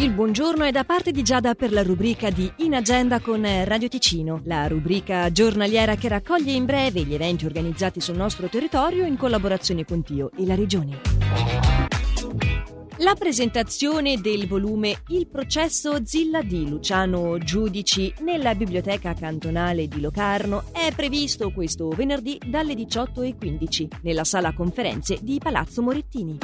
Il buongiorno è da parte di Giada per la rubrica di In Agenda con Radio Ticino, la rubrica giornaliera che raccoglie in breve gli eventi organizzati sul nostro territorio in collaborazione con Tio e la Regione. La presentazione del volume Il processo Zilla di Luciano Giudici nella biblioteca cantonale di Locarno è previsto questo venerdì dalle 18.15 nella sala conferenze di Palazzo Morettini.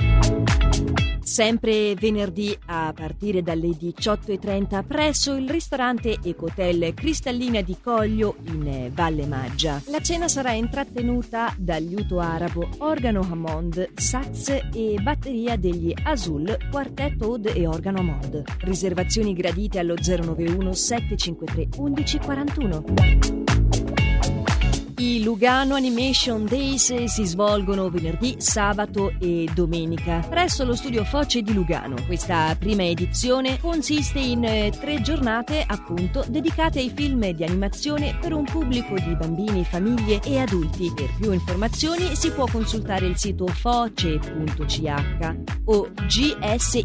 Sempre venerdì a partire dalle 18.30 presso il ristorante Ecotel Cristallina di Coglio in Valle Maggia. La cena sarà intrattenuta dal liuto arabo, organo Hammond, sax e batteria degli Azul, quartetto Oud e organo Hammond. Riservazioni gradite allo 091 753 1141. Lugano Animation Days si svolgono venerdì, sabato e domenica presso lo studio Foce di Lugano. Questa prima edizione consiste in eh, tre giornate appunto dedicate ai film di animazione per un pubblico di bambini, famiglie e adulti. Per più informazioni si può consultare il sito foce.ch o gsifa.ch.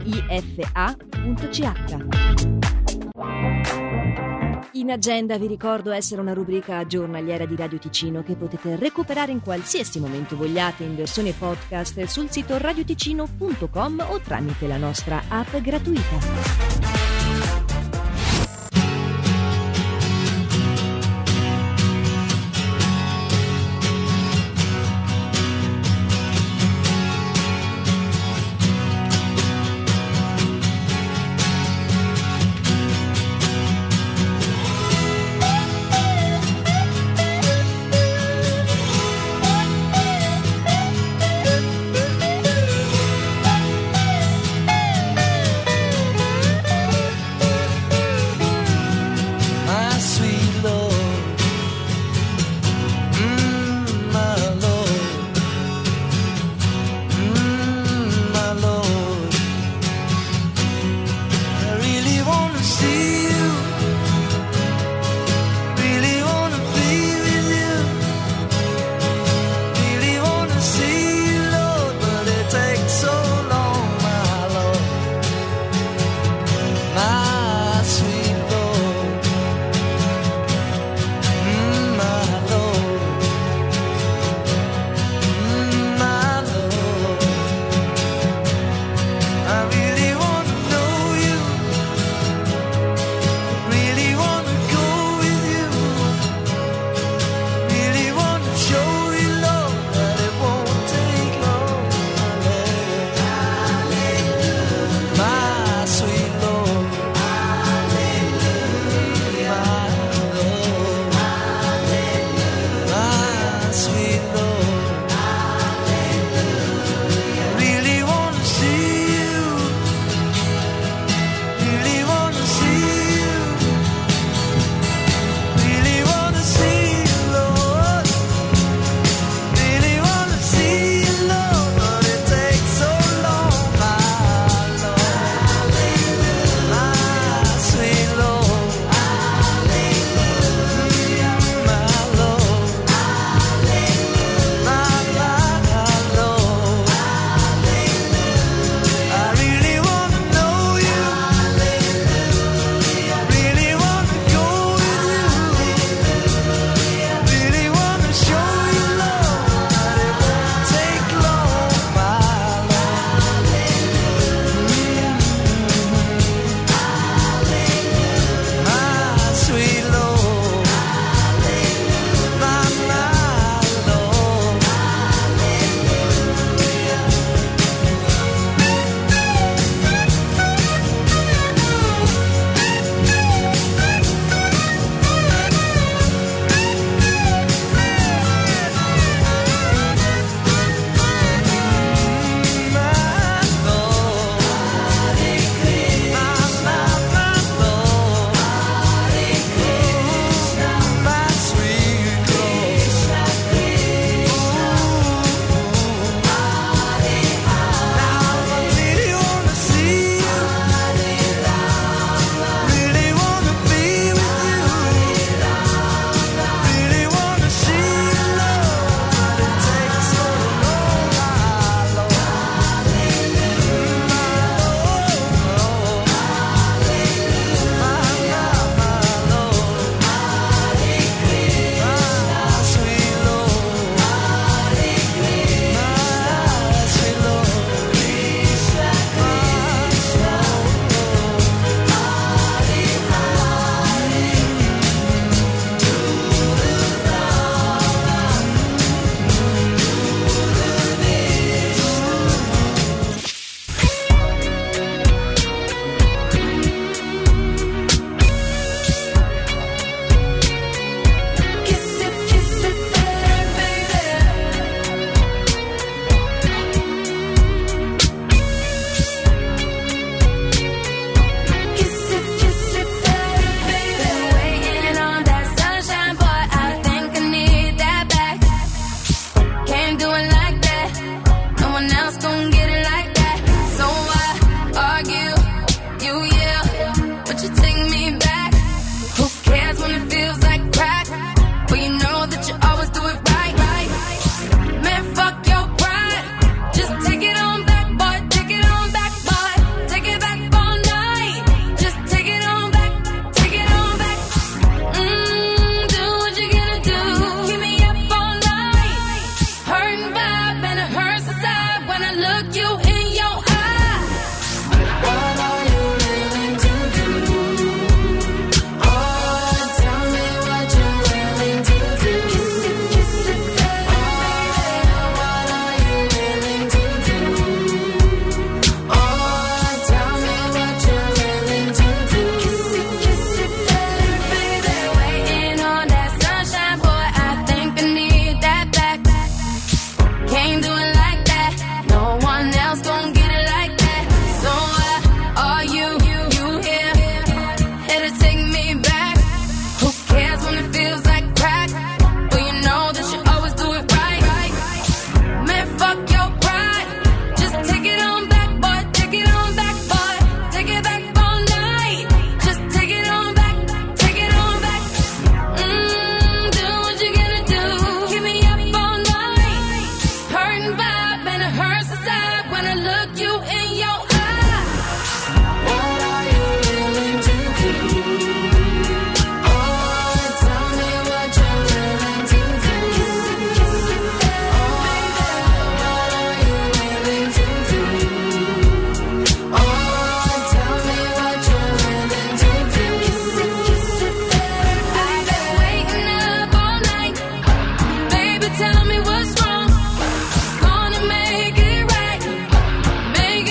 In agenda vi ricordo essere una rubrica giornaliera di Radio Ticino che potete recuperare in qualsiasi momento vogliate in versione podcast sul sito radioticino.com o tramite la nostra app gratuita.